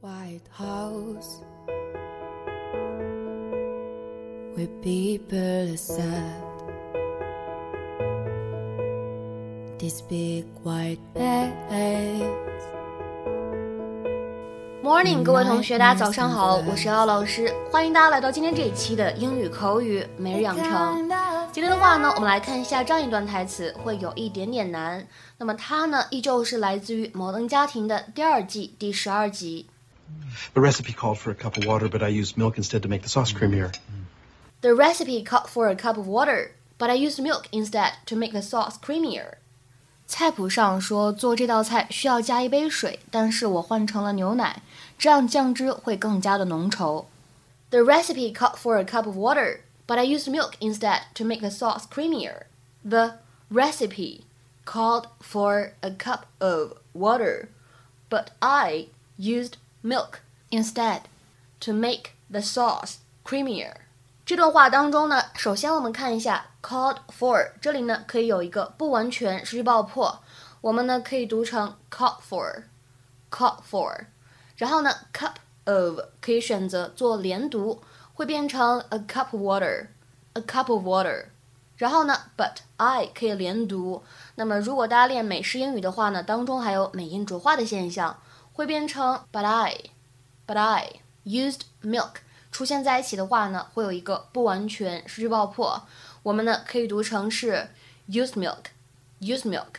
White House, where people are sad. These big white beds. Morning，各位同学，大家早上好，我是姚老师，欢迎大家来到今天这一期的英语口语每日养成。今天的话呢，我们来看一下这样一段台词，会有一点点难。那么它呢，依旧是来自于《摩登家庭》的第二季第十二集。The recipe called for a cup of water, but I used milk instead to make the sauce creamier. The recipe called for a cup of water, but I used milk instead to make the sauce creamier. 菜谱上说做这道菜需要加一杯水，但是我换成了牛奶，这样酱汁会更加的浓稠。The recipe called for a cup of water, but I used milk instead to make the sauce creamier. The recipe called for a cup of water, but I used milk instead to make the sauce creamier. 这段话当中呢，首先我们看一下 called for，这里呢可以有一个不完全失去爆破，我们呢可以读成 called for，called for，然后呢 cup of 可以选择做连读，会变成 a cup of water，a cup of water，然后呢 but I 可以连读，那么如果大家练美式英语的话呢，当中还有美音浊化的现象，会变成 but I，but I used milk。出现在一起的话呢，会有一个不完全失去爆破。我们呢可以读成是 used milk，used milk。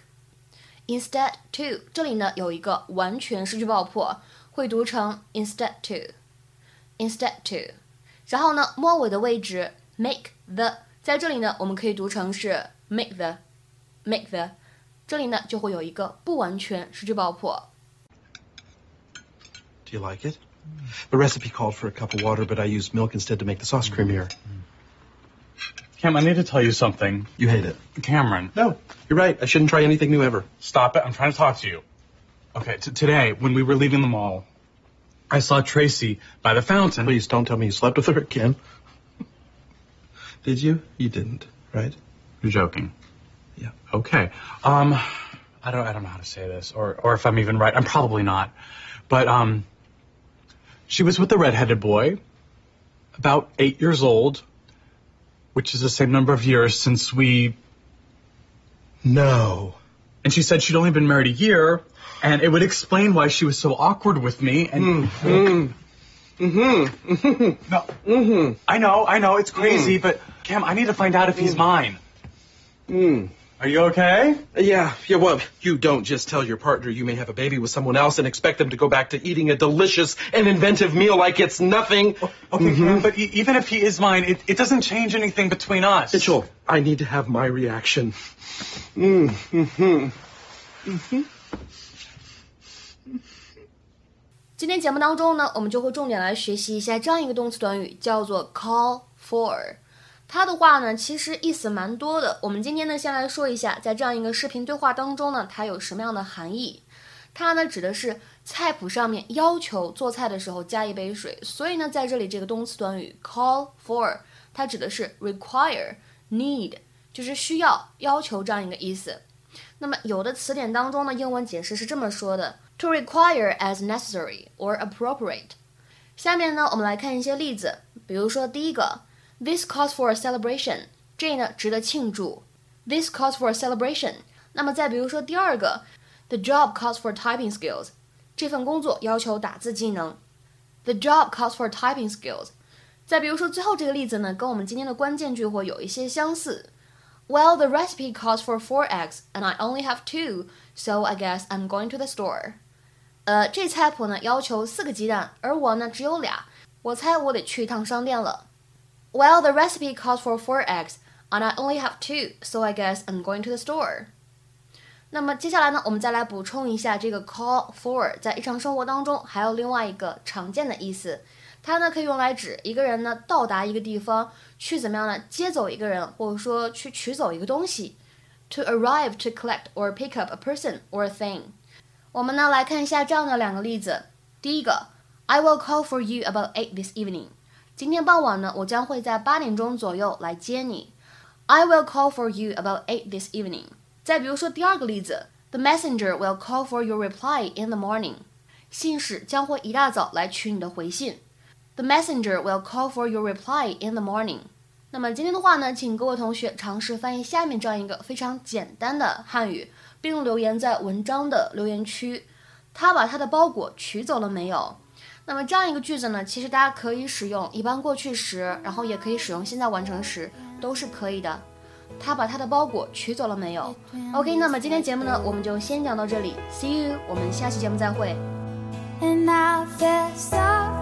Instead to 这里呢有一个完全失去爆破，会读成 instead to，instead to。然后呢末尾的位置 make the 在这里呢我们可以读成是 make the，make the。这里呢就会有一个不完全失去爆破。Do you like it? The recipe called for a cup of water, but I used milk instead to make the sauce creamier. Cam, I need to tell you something. You hate it. Cameron, No, you're right. I shouldn't try anything new ever. stop it. I'm trying to talk to you. Okay, t- today, when we were leaving the mall, I saw Tracy by the fountain. Please don't tell me you slept with her again. Did you? You didn't, right? You're joking. Yeah. Okay. Um, I don't, I don't know how to say this, or, or if I'm even right. I'm probably not. But, um, she was with a redheaded boy, about eight years old, which is the same number of years since we No. and she said she'd only been married a year, and it would explain why she was so awkward with me. And mm-hmm. no, Mm-hmm. I know, I know, it's crazy, but Cam, I need to find out if he's mine. Are you okay? Yeah, yeah, well, you don't just tell your partner you may have a baby with someone else and expect them to go back to eating a delicious and inventive meal like it's nothing. Okay, Cam, but e- even if he is mine, it, it doesn't change anything between us. Mitchell, I need to have my reaction. Mm, hmm 今天节目当中呢，我们就会重点来学习一下这样一个动词短语，叫做 call for。 它的话呢，其实意思蛮多的。我们今天呢，先来说一下，在这样一个视频对话当中呢，它有什么样的含义。它呢，指的是菜谱上面要求做菜的时候加一杯水。所以呢，在这里这个动词短语 call for，它指的是 require、need，就是需要、要求这样一个意思。那么有的词典当中呢，英文解释是这么说的：to require as necessary or appropriate。下面呢，我们来看一些例子，比如说第一个 ，this calls for a celebration，这呢值得庆祝，this calls for a celebration。那么再比如说第二个，the job calls for typing skills，这份工作要求打字技能，the job calls for typing skills。再比如说最后这个例子呢，跟我们今天的关键句会有一些相似。Well, the recipe calls for four eggs, and I only have two, so I guess I'm going to the store. 呃，这菜谱呢要求四个鸡蛋，而我呢只有俩，我猜我得去一趟商店了。 Well, the recipe calls for four eggs, and I only have two, so I guess I'm going to the store. 那么接下来呢，我们再来补充一下这个 call for 在日常生活当中还有另外一个常见的意思，它呢可以用来指一个人呢到达一个地方，去怎么样呢接走一个人，或者说去取走一个东西。To arrive to collect or pick up a person or a thing。我们呢来看一下这样的两个例子。第一个，I will call for you about eight this evening。 今天傍晚呢，我将会在八点钟左右来接你。I will call for you about eight this evening。再比如说第二个例子，The messenger will call for your reply in the morning。信使将会一大早来取你的回信。The messenger will call for your reply in the morning。那么今天的话呢，请各位同学尝试翻译下面这样一个非常简单的汉语，并留言在文章的留言区。他把他的包裹取走了没有？那么这样一个句子呢，其实大家可以使用一般过去时，然后也可以使用现在完成时，都是可以的。他把他的包裹取走了没有？OK，那么今天节目呢，我们就先讲到这里，See you，我们下期节目再会。And I feel so